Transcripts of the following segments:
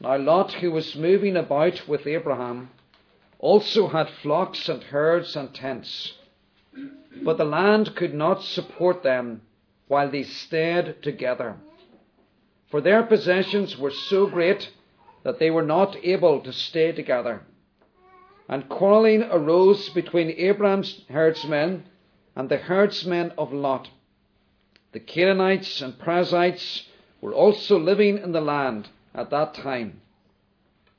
Now Lot, who was moving about with Abraham, also had flocks and herds and tents. But the land could not support them while they stayed together. For their possessions were so great that they were not able to stay together. And quarreling arose between Abraham's herdsmen and the herdsmen of Lot. The Canaanites and Perizzites were also living in the land at that time.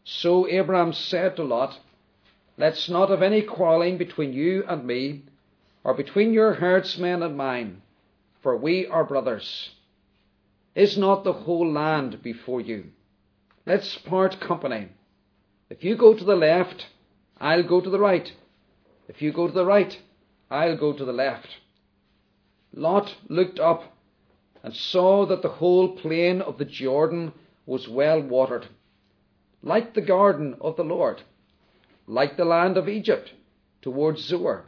So Abraham said to Lot, Let's not have any quarreling between you and me, or between your herdsmen and mine, for we are brothers. Is not the whole land before you? Let's part company. If you go to the left, I'll go to the right. If you go to the right, I'll go to the left. Lot looked up and saw that the whole plain of the Jordan was well watered, like the garden of the Lord, like the land of Egypt towards Zoar.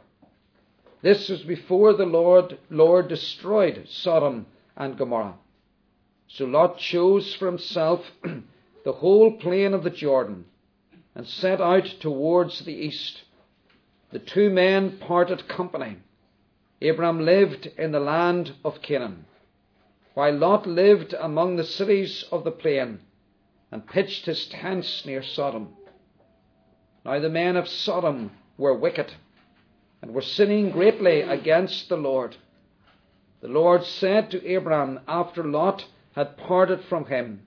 This was before the Lord, Lord destroyed Sodom and Gomorrah. So Lot chose for himself the whole plain of the Jordan and set out towards the east. The two men parted company. Abram lived in the land of Canaan, while Lot lived among the cities of the plain and pitched his tents near Sodom. Now the men of Sodom were wicked and were sinning greatly against the Lord. The Lord said to Abram after Lot had parted from him,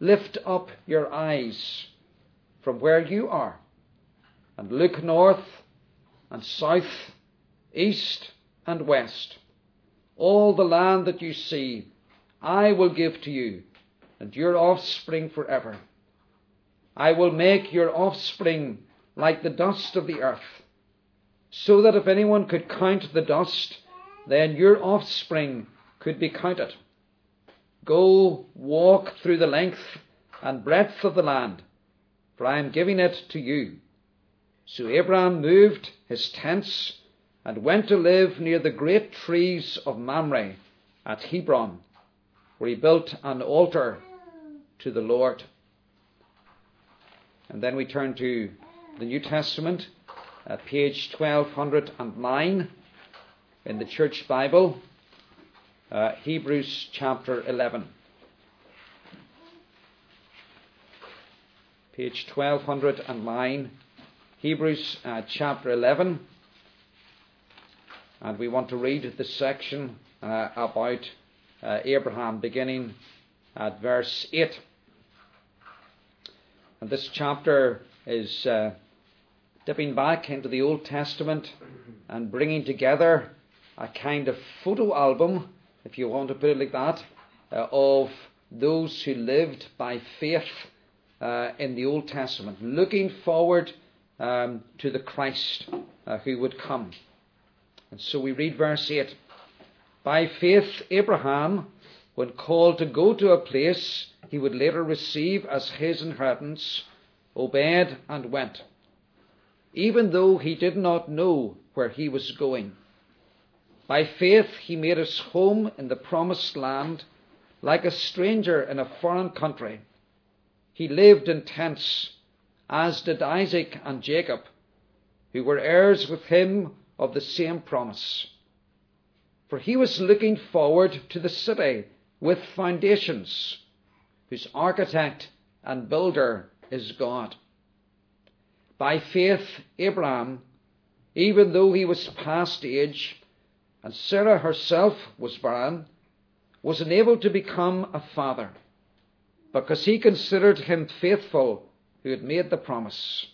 Lift up your eyes from where you are and look north and south, east and west. All the land that you see, I will give to you and your offspring forever. I will make your offspring like the dust of the earth, so that if anyone could count the dust, then your offspring could be counted. Go walk through the length and breadth of the land, for I am giving it to you. So Abraham moved his tents and went to live near the great trees of Mamre at Hebron, where he built an altar to the Lord. And then we turn to the New Testament, uh, page 1209 in the Church Bible, uh, Hebrews chapter 11. Page 1209, Hebrews uh, chapter 11. And we want to read the section uh, about uh, Abraham beginning at verse 8. And this chapter is uh, dipping back into the Old Testament and bringing together a kind of photo album, if you want to put it like that, uh, of those who lived by faith uh, in the Old Testament, looking forward um, to the Christ uh, who would come. And so we read verse 8 By faith, Abraham, when called to go to a place he would later receive as his inheritance, obeyed and went, even though he did not know where he was going. By faith, he made his home in the promised land like a stranger in a foreign country. He lived in tents, as did Isaac and Jacob, who were heirs with him of the same promise. For he was looking forward to the city with foundations whose architect and builder is God. By faith, Abraham, even though he was past age, and Sarah herself was barren, was enabled to become a father, because he considered him faithful who had made the promise.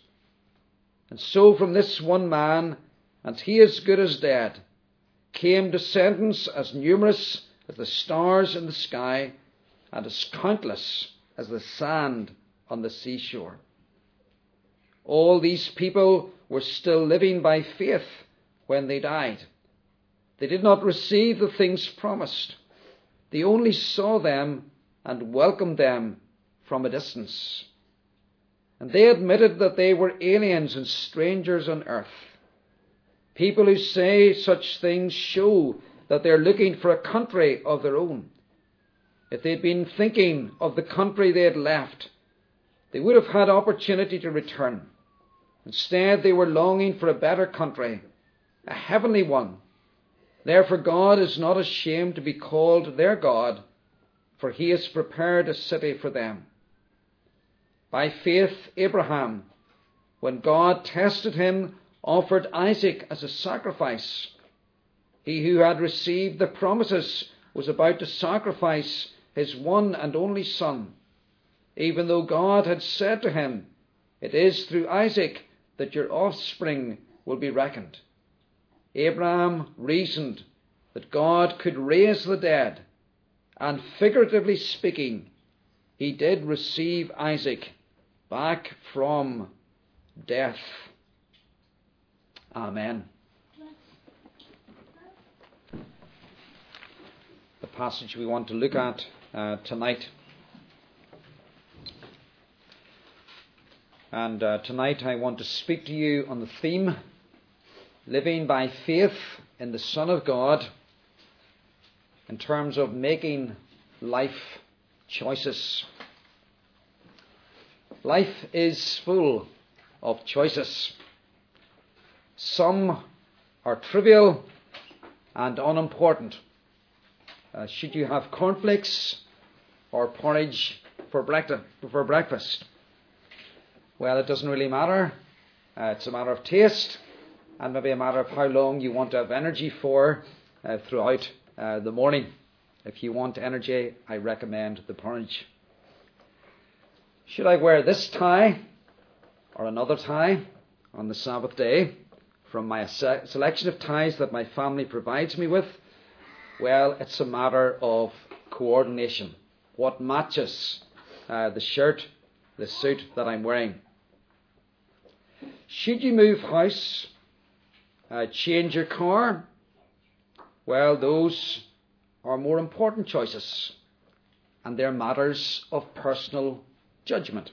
And so from this one man, and he as good as dead, came descendants as numerous as the stars in the sky and as countless as the sand on the seashore. All these people were still living by faith when they died. They did not receive the things promised. They only saw them and welcomed them from a distance. And they admitted that they were aliens and strangers on earth. People who say such things show that they're looking for a country of their own if they'd been thinking of the country they had left, they would have had opportunity to return. Instead, they were longing for a better country, a heavenly one. Therefore, God is not ashamed to be called their God, for he has prepared a city for them. By faith, Abraham, when God tested him, offered Isaac as a sacrifice. He who had received the promises was about to sacrifice his one and only son, even though God had said to him, It is through Isaac that your offspring will be reckoned. Abraham reasoned that God could raise the dead, and figuratively speaking, he did receive Isaac back from death. Amen. The passage we want to look at uh, tonight. And uh, tonight I want to speak to you on the theme living by faith in the Son of God in terms of making life choices. Life is full of choices. Some are trivial and unimportant. Uh, should you have cornflakes or porridge for breakfast? Well, it doesn't really matter. Uh, it's a matter of taste and maybe a matter of how long you want to have energy for uh, throughout uh, the morning. If you want energy, I recommend the porridge. Should I wear this tie or another tie on the Sabbath day from my selection of ties that my family provides me with? Well, it's a matter of coordination. What matches uh, the shirt, the suit that I'm wearing? Should you move house, uh, change your car? Well, those are more important choices, and they're matters of personal judgment.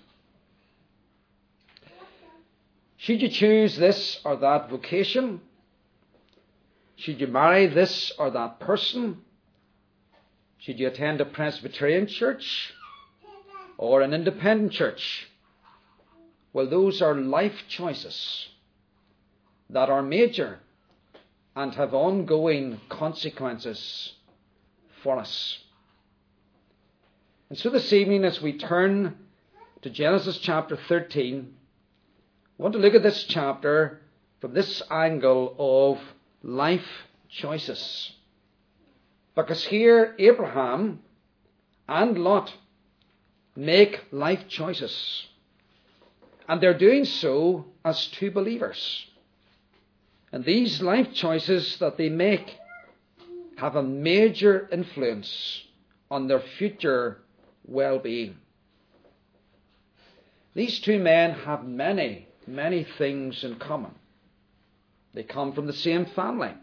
Should you choose this or that vocation? Should you marry this or that person? Should you attend a Presbyterian church or an independent church? Well, those are life choices that are major and have ongoing consequences for us. And so this evening, as we turn to Genesis chapter 13, I want to look at this chapter from this angle of life choices. Because here, Abraham and Lot make life choices. And they're doing so as two believers. And these life choices that they make have a major influence on their future well being. These two men have many, many things in common. They come from the same family.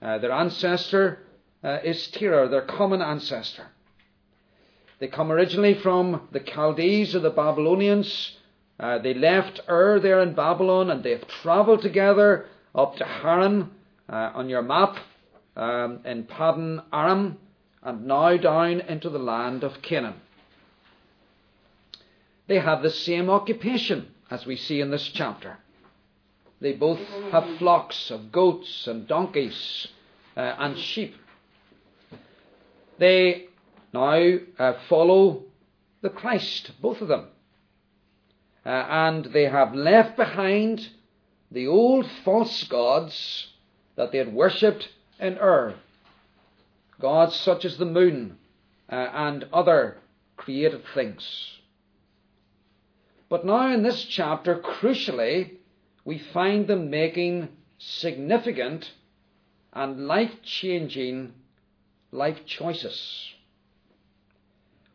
Uh, their ancestor uh, is Terah, their common ancestor. They come originally from the Chaldees or the Babylonians, uh, they left Ur there in Babylon and they've travelled together up to Haran uh, on your map um, in Paddan Aram and now down into the land of Canaan. They have the same occupation as we see in this chapter. They both have flocks of goats and donkeys uh, and sheep. They now uh, follow the Christ, both of them uh, and they have left behind the old false gods that they had worshipped in Ur. Gods such as the moon uh, and other created things. But now in this chapter, crucially, we find them making significant and life changing life choices.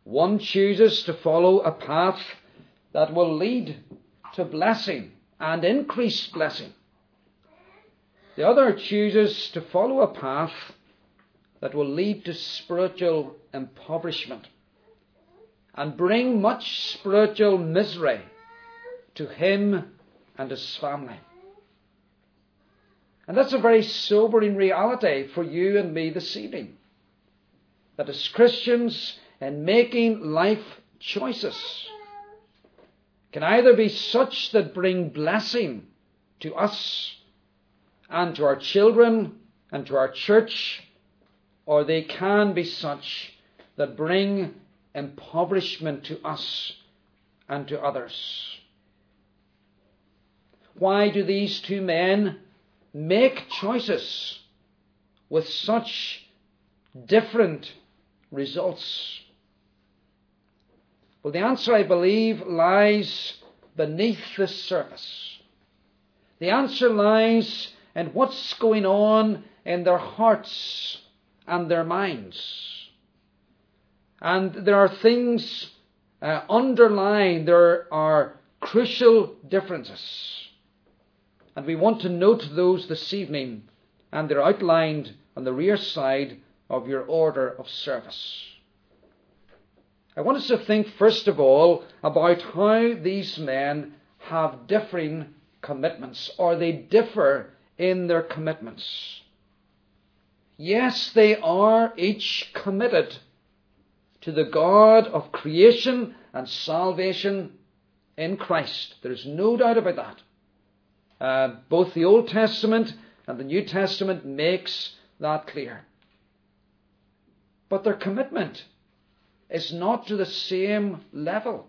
One chooses to follow a path that will lead to blessing and increased blessing. The other chooses to follow a path that will lead to spiritual impoverishment and bring much spiritual misery to him and his family. And that's a very sobering reality for you and me this evening. That as Christians, in making life choices, can either be such that bring blessing to us and to our children and to our church, or they can be such that bring impoverishment to us and to others. Why do these two men make choices with such different results? Well, the answer, I believe, lies beneath the surface. The answer lies in what's going on in their hearts and their minds. And there are things uh, underlying, there are crucial differences. And we want to note those this evening, and they're outlined on the rear side of your order of service. I want us to think, first of all, about how these men have differing commitments, or they differ in their commitments. Yes, they are each committed to the God of creation and salvation in Christ. There's no doubt about that. Uh, both the Old Testament and the New Testament makes that clear. But their commitment is not to the same level.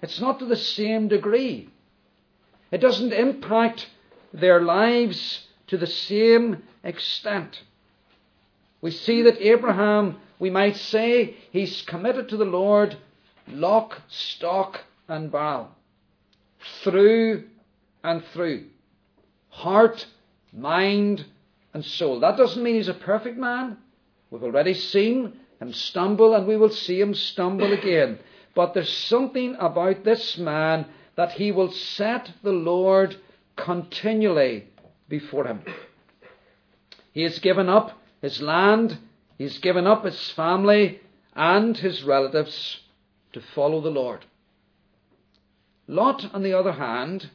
It's not to the same degree. It doesn't impact their lives to the same extent. We see that Abraham, we might say, he's committed to the Lord lock, stock, and barrel. Through and through. Heart, mind, and soul. That doesn't mean he's a perfect man. We've already seen him stumble, and we will see him stumble again. But there's something about this man that he will set the Lord continually before him. He has given up his land, he has given up his family and his relatives to follow the Lord. Lot, on the other hand,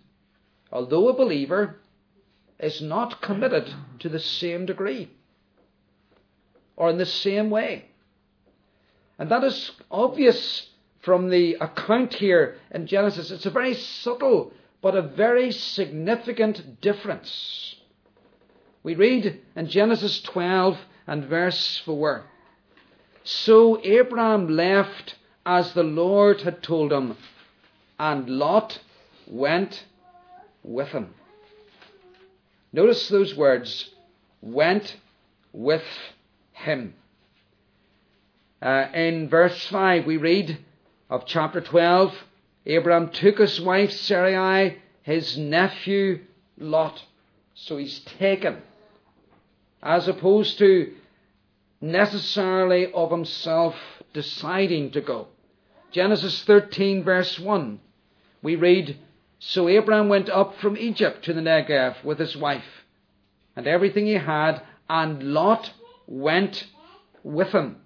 although a believer, is not committed to the same degree or in the same way. And that is obvious from the account here in Genesis. It's a very subtle but a very significant difference. We read in Genesis 12 and verse 4 So Abraham left as the Lord had told him, and Lot went with him. Notice those words went with him. Uh, in verse 5, we read of chapter 12 Abraham took his wife Sarai, his nephew Lot. So he's taken, as opposed to necessarily of himself deciding to go. Genesis 13, verse 1, we read, So Abraham went up from Egypt to the Negev with his wife and everything he had, and Lot went with him.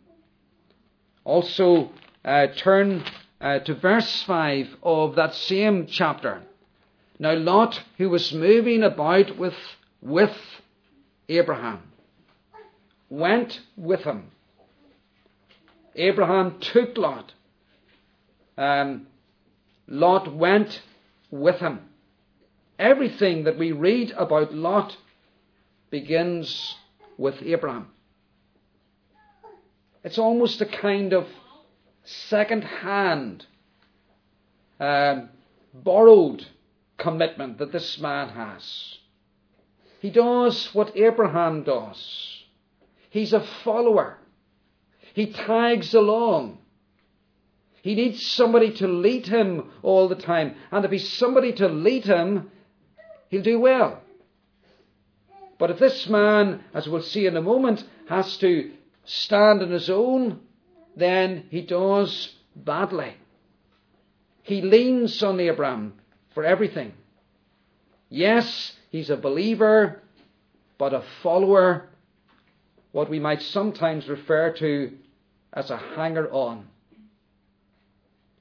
Also, uh, turn uh, to verse 5 of that same chapter. Now, Lot, who was moving about with, with Abraham, went with him. Abraham took Lot. Um, Lot went with him. Everything that we read about Lot begins with Abraham. It's almost a kind of second hand, um, borrowed commitment that this man has. He does what Abraham does. He's a follower. He tags along. He needs somebody to lead him all the time. And if he's somebody to lead him, he'll do well. But if this man, as we'll see in a moment, has to stand on his own, then he does badly. He leans on Abraham for everything. Yes, he's a believer, but a follower, what we might sometimes refer to as a hanger on.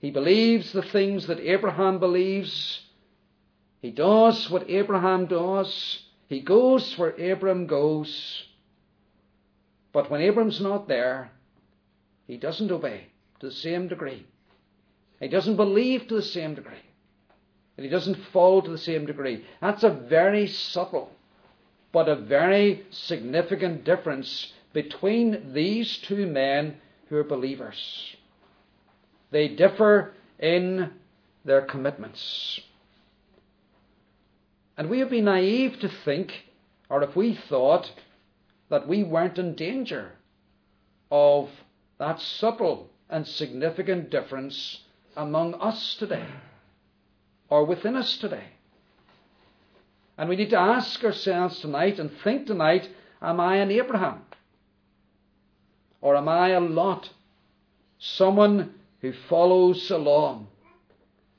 He believes the things that Abraham believes. He does what Abraham does. He goes where Abraham goes. But when Abraham's not there, he doesn't obey to the same degree. He doesn't believe to the same degree. And he doesn't fall to the same degree. That's a very subtle, but a very significant difference between these two men who are believers. They differ in their commitments. And we would be naive to think, or if we thought, that we weren't in danger of that subtle and significant difference among us today, or within us today. And we need to ask ourselves tonight and think tonight Am I an Abraham? Or am I a Lot? Someone who follows along.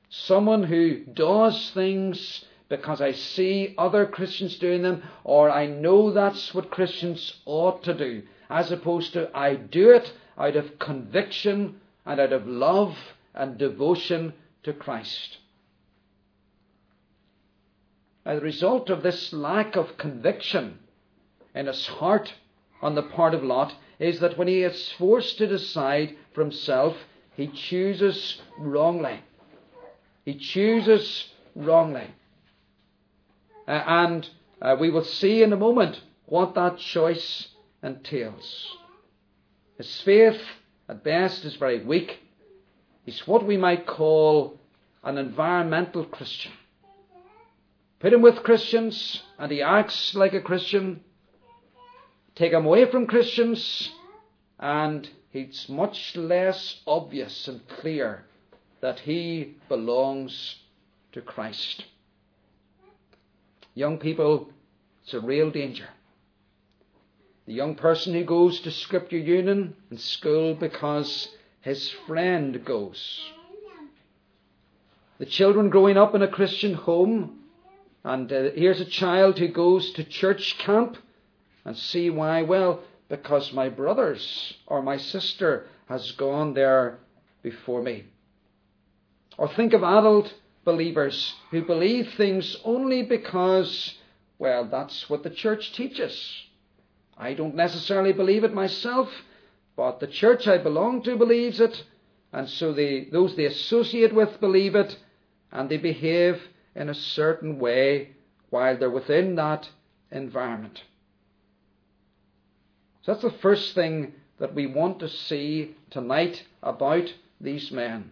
Someone who does things because I see other Christians doing them, or I know that's what Christians ought to do, as opposed to I do it out of conviction and out of love and devotion to Christ. As a result of this lack of conviction in his heart on the part of Lot, is that when he is forced to decide for himself, he chooses wrongly. He chooses wrongly. Uh, and uh, we will see in a moment what that choice entails. His faith, at best, is very weak. He's what we might call an environmental Christian. Put him with Christians, and he acts like a Christian. Take him away from Christians, and it's much less obvious and clear that he belongs to Christ. Young people, it's a real danger. The young person who goes to Scripture Union in school because his friend goes. The children growing up in a Christian home, and uh, here's a child who goes to church camp and see why. Well, because my brothers or my sister has gone there before me. Or think of adult believers who believe things only because, well, that's what the church teaches. I don't necessarily believe it myself, but the church I belong to believes it, and so they, those they associate with believe it, and they behave in a certain way while they're within that environment. So that's the first thing that we want to see tonight about these men.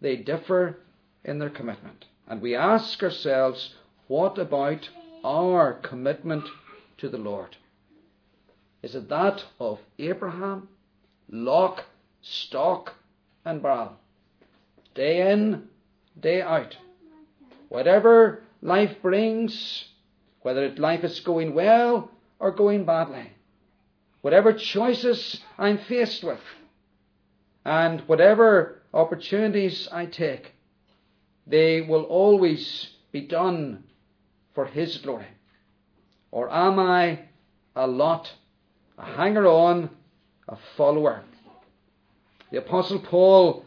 They differ in their commitment. And we ask ourselves, what about our commitment to the Lord? Is it that of Abraham, lock, stock, and barrel? Day in, day out. Whatever life brings, whether life is going well or going badly, whatever choices I'm faced with, and whatever opportunities I take, they will always be done for His glory? Or am I a lot, a hanger on, a follower? The Apostle Paul,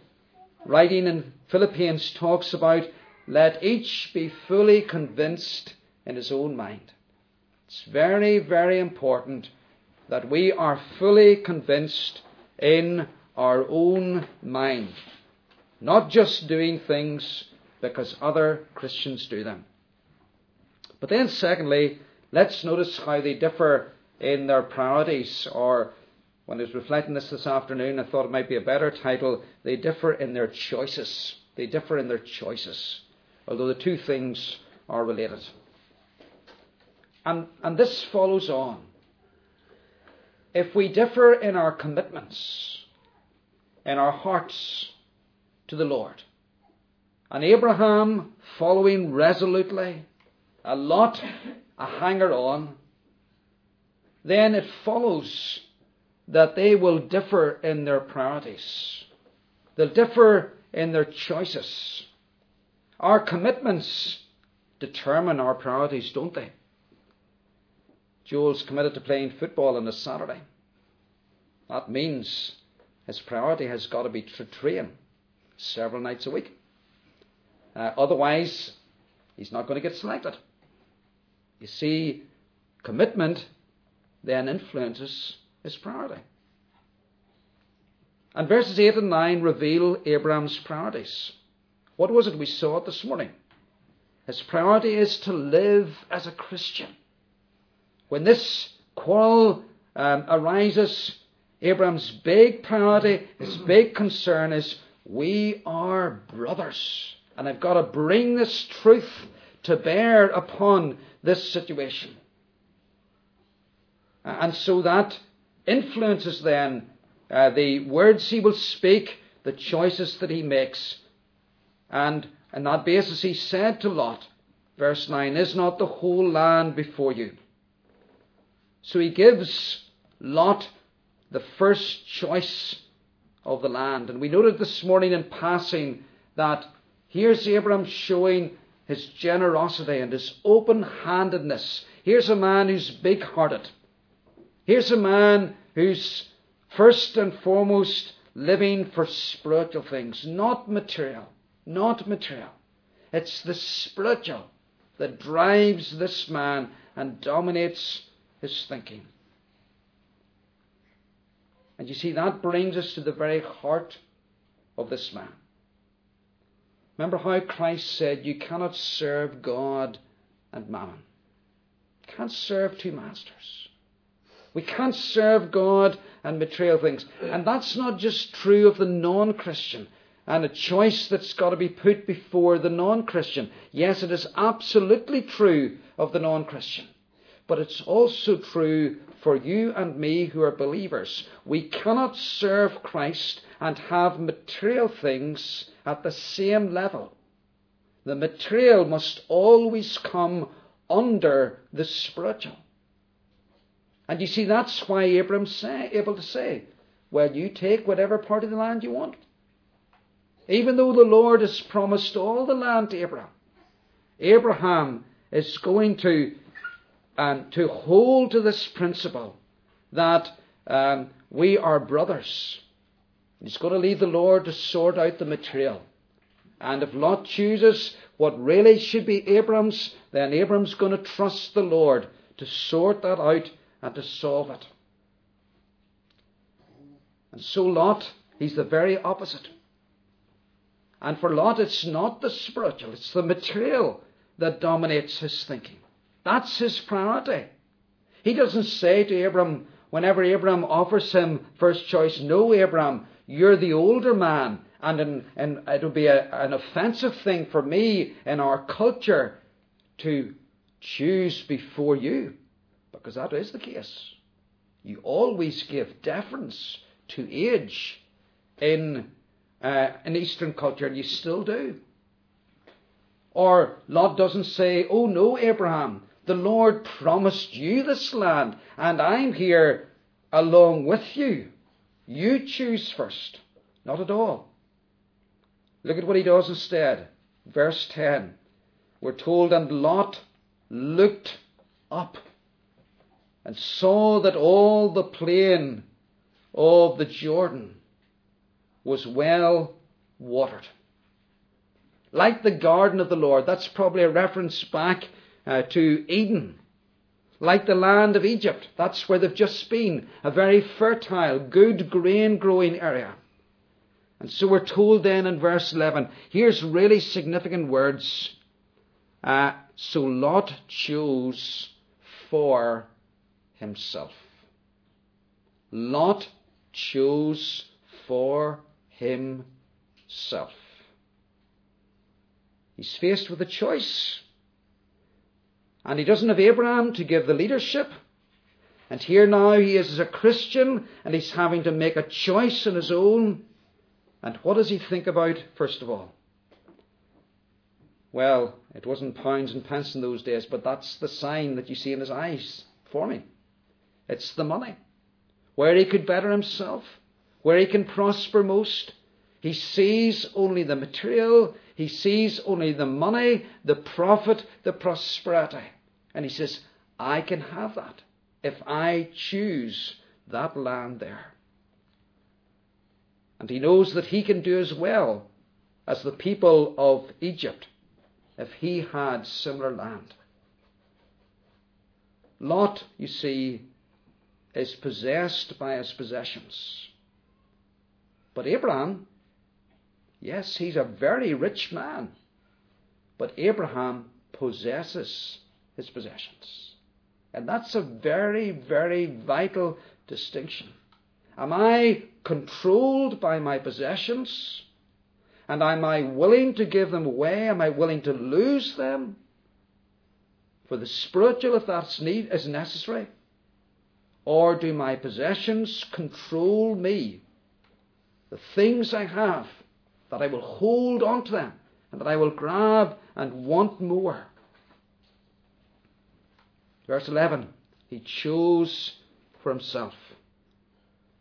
writing in Philippians, talks about let each be fully convinced in his own mind. It's very, very important that we are fully convinced in our own mind, not just doing things because other Christians do them. But then, secondly, let's notice how they differ in their priorities, or when I was reflecting this this afternoon, I thought it might be a better title. They differ in their choices. They differ in their choices, although the two things are related. And, and this follows on. If we differ in our commitments, in our hearts to the Lord, and Abraham following resolutely, a Lot a hanger on, then it follows that they will differ in their priorities. They'll differ in their choices. Our commitments determine our priorities, don't they? Joel's committed to playing football on a Saturday. That means his priority has got to be to train several nights a week. Uh, otherwise, he's not going to get selected. You see, commitment then influences his priority. And verses 8 and 9 reveal Abraham's priorities. What was it we saw this morning? His priority is to live as a Christian. When this quarrel um, arises, Abraham's big priority, his big concern is we are brothers. And I've got to bring this truth to bear upon this situation. And so that influences then uh, the words he will speak, the choices that he makes. And on that basis, he said to Lot, verse 9, Is not the whole land before you? So he gives Lot the first choice of the land. And we noted this morning in passing that here's Abraham showing his generosity and his open handedness. Here's a man who's big hearted. Here's a man who's first and foremost living for spiritual things, not material. Not material. It's the spiritual that drives this man and dominates his thinking. And you see, that brings us to the very heart of this man. Remember how Christ said, You cannot serve God and mammon. You can't serve two masters. We can't serve God and material things. And that's not just true of the non Christian and a choice that's got to be put before the non Christian. Yes, it is absolutely true of the non Christian. But it's also true for you and me who are believers. We cannot serve Christ and have material things at the same level. The material must always come under the spiritual. And you see, that's why Abram's able to say, Well, you take whatever part of the land you want. Even though the Lord has promised all the land to Abraham, Abraham is going to, um, to hold to this principle that um, we are brothers. He's going to leave the Lord to sort out the material. And if Lot chooses what really should be Abram's, then Abram's going to trust the Lord to sort that out and to solve it. And so Lot, he's the very opposite. And for Lot, it's not the spiritual, it's the material that dominates his thinking. That's his priority. He doesn't say to Abram, whenever Abram offers him first choice, No, Abram, you're the older man, and, and it'll be a, an offensive thing for me in our culture to choose before you because that is the case. You always give deference to age in uh, in Eastern culture, and you still do. Or Lot doesn't say, "Oh no, Abraham, the Lord promised you this land, and I'm here along with you. You choose first." Not at all. Look at what he does instead. Verse 10. We're told, and Lot looked up and saw that all the plain of the Jordan was well watered. Like the garden of the Lord, that's probably a reference back uh, to Eden. Like the land of Egypt, that's where they've just been, a very fertile, good grain growing area. And so we're told then in verse 11, here's really significant words. Uh, so Lot chose for himself. Lot chose for himself. He's faced with a choice. And he doesn't have Abraham to give the leadership. And here now he is as a Christian and he's having to make a choice on his own. And what does he think about, first of all? Well, it wasn't pounds and pence in those days, but that's the sign that you see in his eyes for me. It's the money. Where he could better himself, where he can prosper most. He sees only the material, he sees only the money, the profit, the prosperity. And he says, I can have that if I choose that land there. And he knows that he can do as well as the people of Egypt if he had similar land. Lot, you see, is possessed by his possessions. But Abraham, yes, he's a very rich man. But Abraham possesses his possessions. And that's a very, very vital distinction. Am I controlled by my possessions? And am I willing to give them away? Am I willing to lose them? For the spiritual, if that's need, is necessary. Or do my possessions control me? The things I have, that I will hold on to them, and that I will grab and want more. Verse 11 He chose for himself,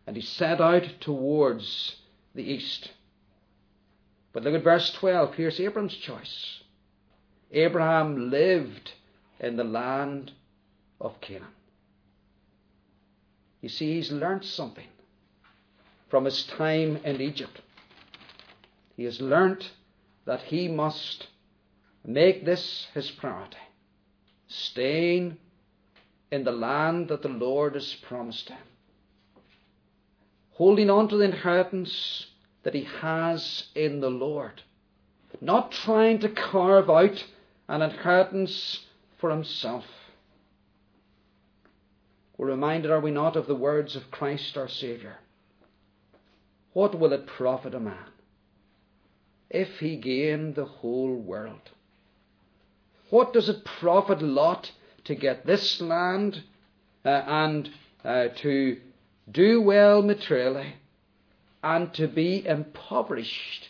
and he set out towards the east. But look at verse 12. Here's Abram's choice. Abraham lived in the land of Canaan. You see, he's learnt something from his time in Egypt. He has learnt that he must make this his priority, staying in the land that the Lord has promised him, holding on to the inheritance that he has in the Lord, not trying to carve out an inheritance for himself. We're reminded, are we not, of the words of Christ our Saviour? What will it profit a man if he gain the whole world? What does it profit Lot to get this land uh, and uh, to do well materially and to be impoverished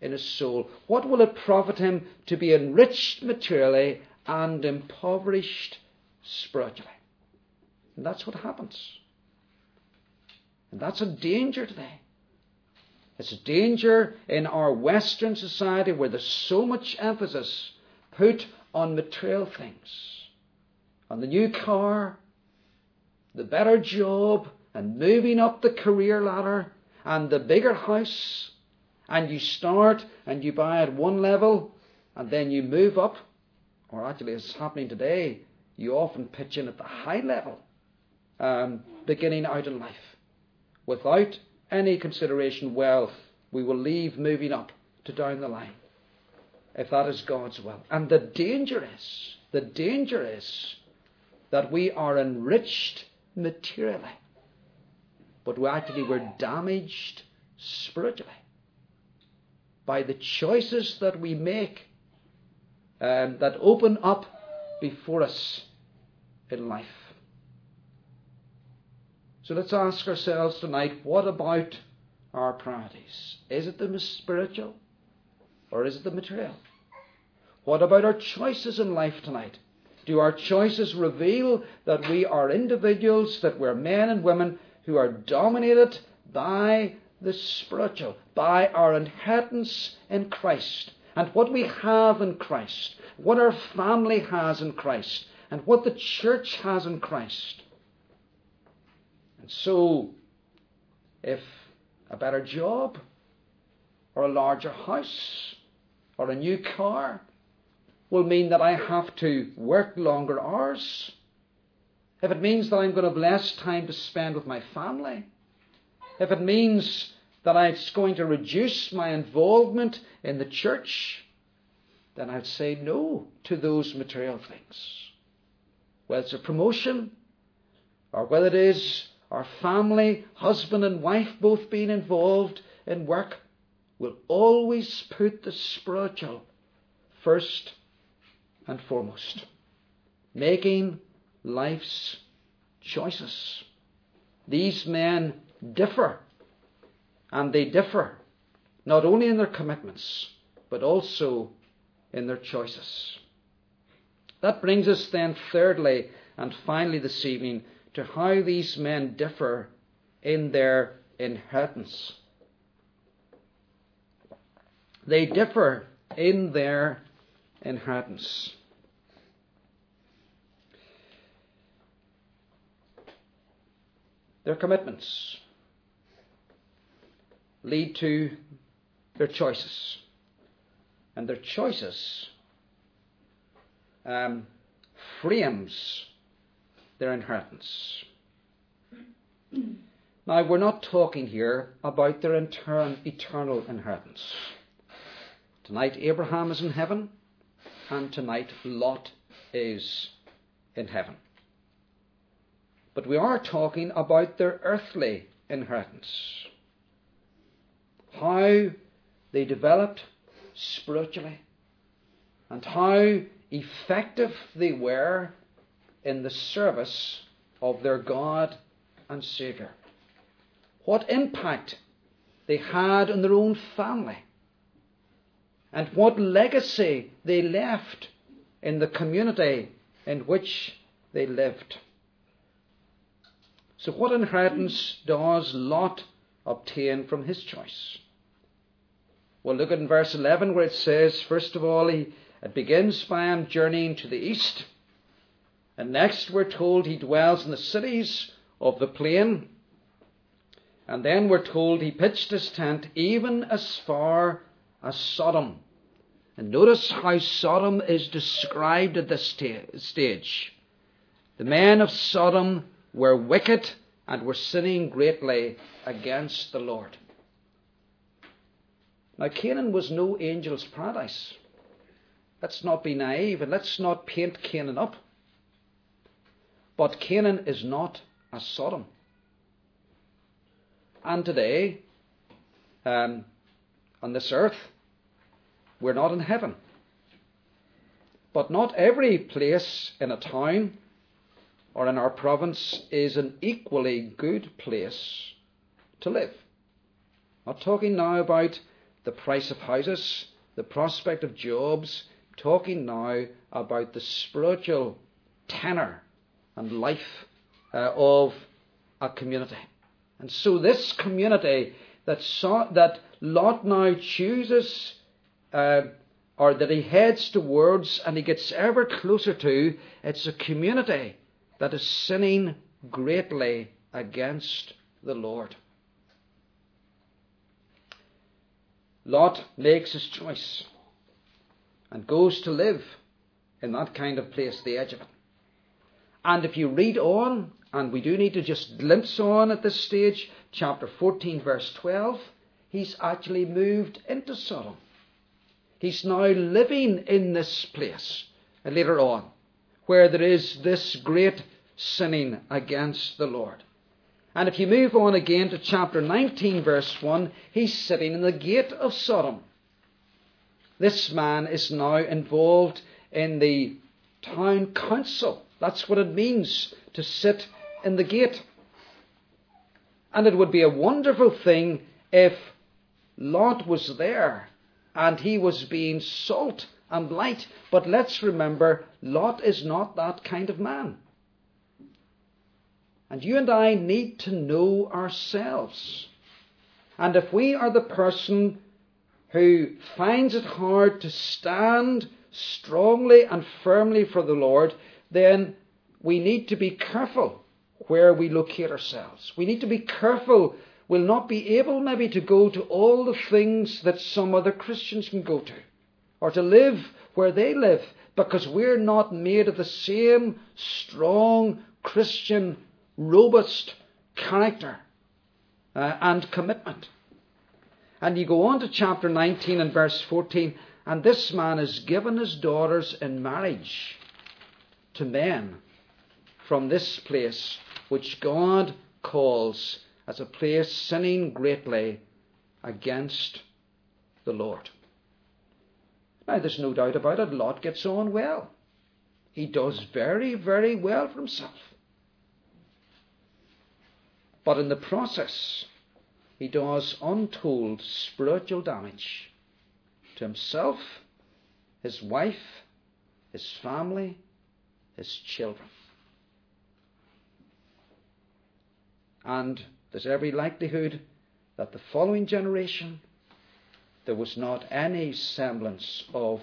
in his soul? What will it profit him to be enriched materially and impoverished spiritually? And that's what happens. And that's a danger today. It's a danger in our Western society where there's so much emphasis put on material things, on the new car, the better job, and moving up the career ladder, and the bigger house, and you start and you buy at one level, and then you move up, or actually, it's happening today, you often pitch in at the high level, um, beginning out in life, without any consideration, well, we will leave moving up to down the line, if that is God's will. And the danger is, the danger is that we are enriched materially, but we actually were damaged spiritually by the choices that we make um, that open up before us in life. So let's ask ourselves tonight what about our priorities? Is it the spiritual or is it the material? What about our choices in life tonight? Do our choices reveal that we are individuals, that we're men and women who are dominated by the spiritual, by our inheritance in Christ, and what we have in Christ, what our family has in Christ, and what the church has in Christ? So, if a better job, or a larger house, or a new car will mean that I have to work longer hours, if it means that I'm going to have less time to spend with my family, if it means that it's going to reduce my involvement in the church, then I'd say no to those material things. Whether it's a promotion, or whether it is our family, husband and wife both being involved in work, will always put the spiritual first and foremost. Making life's choices. These men differ, and they differ not only in their commitments, but also in their choices. That brings us then, thirdly and finally, this evening to how these men differ in their inheritance. They differ in their inheritance. Their commitments lead to their choices. And their choices um, frames their inheritance. Now, we're not talking here about their eternal inheritance. Tonight, Abraham is in heaven, and tonight, Lot is in heaven. But we are talking about their earthly inheritance. How they developed spiritually, and how effective they were in the service of their God and Saviour. What impact they had on their own family, and what legacy they left in the community in which they lived. So, what inheritance does Lot obtain from his choice? Well, look at verse 11 where it says, first of all, he, it begins by him journeying to the east. And next we're told he dwells in the cities of the plain. And then we're told he pitched his tent even as far as Sodom. And notice how Sodom is described at this stage. The men of Sodom were wicked and were sinning greatly against the Lord. Now, Canaan was no angel's paradise. Let's not be naive and let's not paint Canaan up. But Canaan is not as Sodom. And today, um, on this earth, we're not in heaven. But not every place in a town or in our province is an equally good place to live. I'm talking now about the price of houses, the prospect of jobs, talking now about the spiritual tenor and life uh, of a community. And so this community that, saw, that Lot now chooses, uh, or that he heads towards and he gets ever closer to, it's a community that is sinning greatly against the Lord. Lot makes his choice and goes to live in that kind of place, the edge of it. And if you read on, and we do need to just glimpse on at this stage, chapter 14, verse 12, he's actually moved into Sodom. He's now living in this place, and later on, where there is this great sinning against the Lord. And if you move on again to chapter 19, verse 1, he's sitting in the gate of Sodom. This man is now involved in the town council that's what it means to sit in the gate. And it would be a wonderful thing if Lot was there and he was being salt and light. But let's remember, Lot is not that kind of man. And you and I need to know ourselves. And if we are the person who finds it hard to stand strongly and firmly for the Lord, then we need to be careful where we locate ourselves. We need to be careful. We'll not be able maybe to go to all the things that some other Christians can go to, or to live where they live, because we're not made of the same strong Christian, robust character uh, and commitment. And you go on to chapter 19 and verse 14, and this man is given his daughters in marriage to men from this place which God calls as a place sinning greatly against the Lord. Now, there's no doubt about it, Lot gets on well. He does very, very well for himself. But in the process, he does untold spiritual damage to himself, his wife, his family, his children. And there's every likelihood that the following generation there was not any semblance of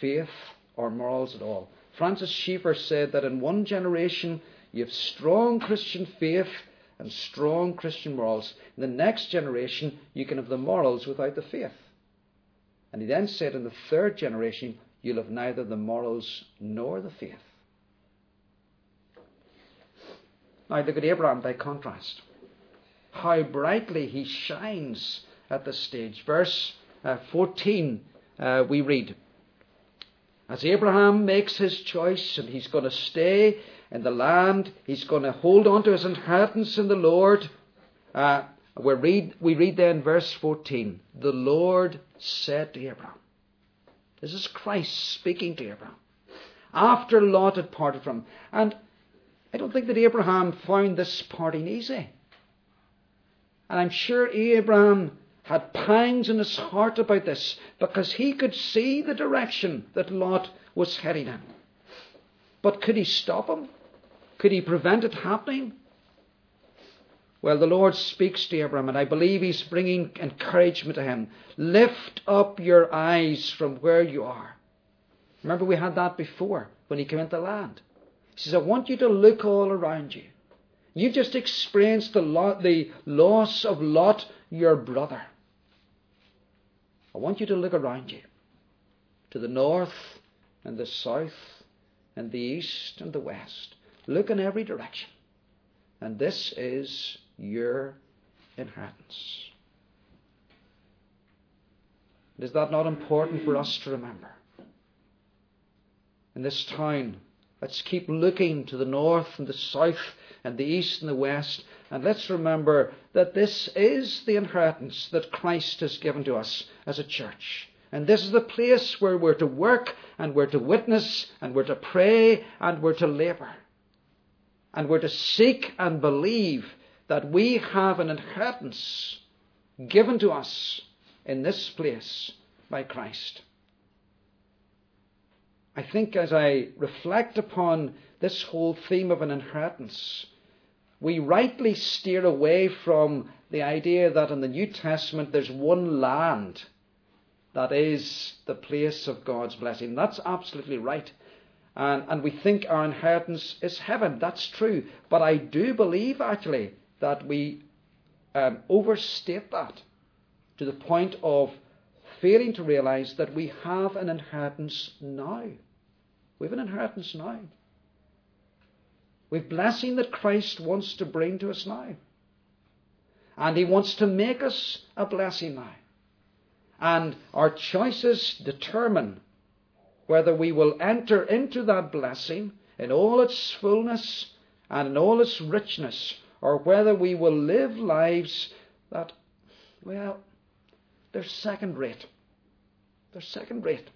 faith or morals at all. Francis Schaeffer said that in one generation you have strong Christian faith and strong Christian morals. In the next generation, you can have the morals without the faith. And he then said in the third generation, you'll have neither the morals nor the faith. Now look at Abraham by contrast. how brightly he shines at this stage. Verse uh, 14, uh, we read As Abraham makes his choice and he's going to stay in the land, he's going to hold on to his inheritance in the Lord. Uh, we read, we read then verse 14 The Lord said to Abraham, This is Christ speaking to Abraham after Lot had parted from him. And I don't think that Abraham found this parting easy. And I'm sure Abraham had pangs in his heart about this because he could see the direction that Lot was heading in. But could he stop him? Could he prevent it happening? Well, the Lord speaks to Abraham, and I believe he's bringing encouragement to him. Lift up your eyes from where you are. Remember, we had that before when he came into the land. Says, I want you to look all around you. You've just experienced the, lo- the loss of Lot, your brother. I want you to look around you to the north and the south and the east and the west. Look in every direction. And this is your inheritance. Is that not important for us to remember? In this town, let's keep looking to the north and the south and the east and the west. And let's remember that this is the inheritance that Christ has given to us as a church. And this is the place where we're to work and we're to witness and we're to pray and we're to labour. And we're to seek and believe that we have an inheritance given to us in this place by Christ. I think as I reflect upon this whole theme of an inheritance, we rightly steer away from the idea that in the New Testament there's one land that is the place of God's blessing. That's absolutely right. And, and we think our inheritance is heaven. That's true. But I do believe, actually, that we um, overstate that to the point of failing to realize that we have an inheritance now. We have an inheritance now. We've blessing that Christ wants to bring to us now. And He wants to make us a blessing now. And our choices determine whether we will enter into that blessing in all its fullness and in all its richness, or whether we will live lives that, well, they're second rate. They're second rate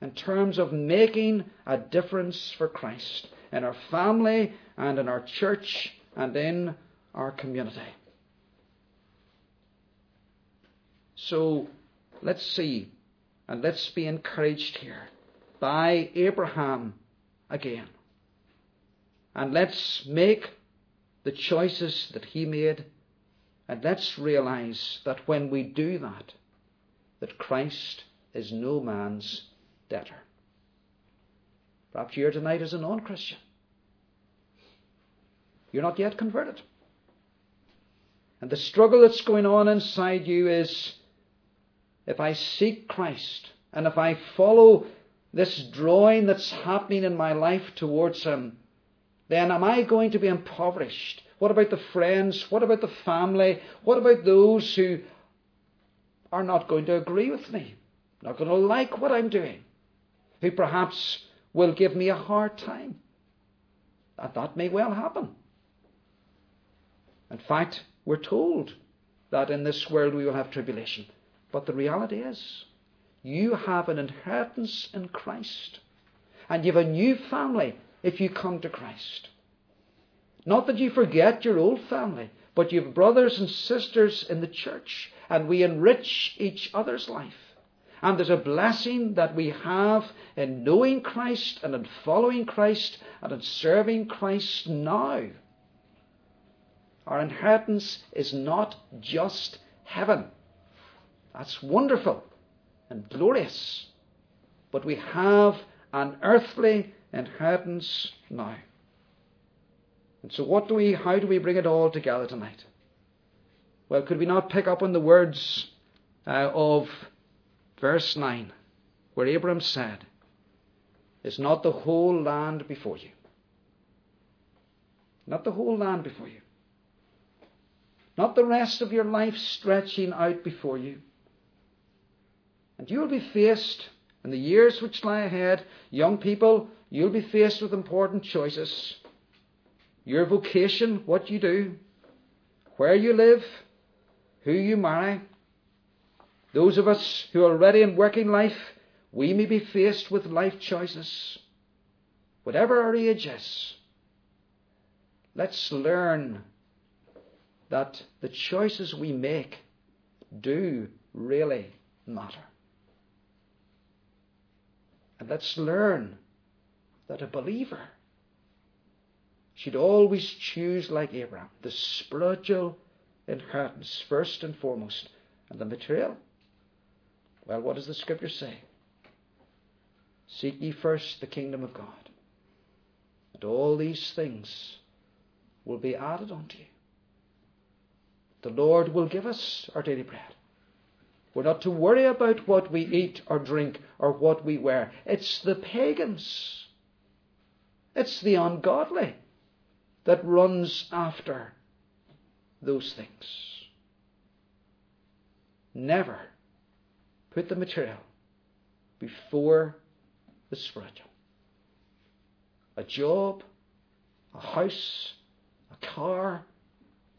in terms of making a difference for Christ in our family and in our church and in our community. So let's see and let's be encouraged here by Abraham again. And let's make the choices that he made and let's realize that when we do that, that Christ is no man's debtor. Perhaps you're tonight as a non Christian. You're not yet converted. And the struggle that's going on inside you is if I seek Christ and if I follow this drawing that's happening in my life towards Him, then am I going to be impoverished? What about the friends? What about the family? What about those who are not going to agree with me? Not going to like what I'm doing? who perhaps will give me a hard time. That, that may well happen. In fact, we're told that in this world we will have tribulation. But the reality is, you have an inheritance in Christ. And you have a new family if you come to Christ. Not that you forget your old family, but you have brothers and sisters in the church, and we enrich each other's life. And there's a blessing that we have in knowing Christ and in following Christ and in serving Christ now. Our inheritance is not just heaven. That's wonderful and glorious. But we have an earthly inheritance now. And so what do we how do we bring it all together tonight? Well, could we not pick up on the words uh, of verse 9, where Abram said, Is not the whole land before you? Not the whole land before you. not the rest of your life stretching out before you. And you will be faced in the years which lie ahead, young people, you'll be faced with important choices. Your vocation, what you do, where you live, who you marry. Those of us who are already in working life, we may be faced with life choices. Whatever our age is, let's learn that the choices we make do really matter. And let's learn that a believer should always choose like Abraham, the spiritual inheritance first and foremost, and the material. Well, what does the scripture say? Seek ye first the kingdom of God, and all these things will be added unto you. The Lord will give us our daily bread. We're not to worry about what we eat or drink or what we wear. It's the pagans. It's the ungodly that runs after those things. Never put the material before the spiritual. A job, a house, a car,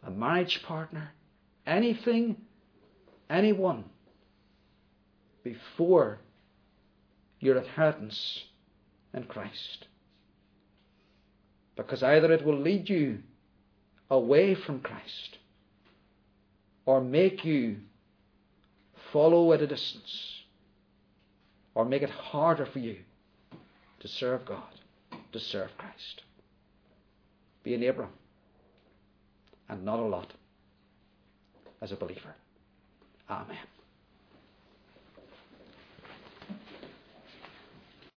a marriage partner, anything, anyone before your inheritance in Christ. Because either it will lead you away from Christ or make you follow at a distance or make it harder for you to serve God, to serve Christ. Be an Abram and not a Lot as a believer. Amen.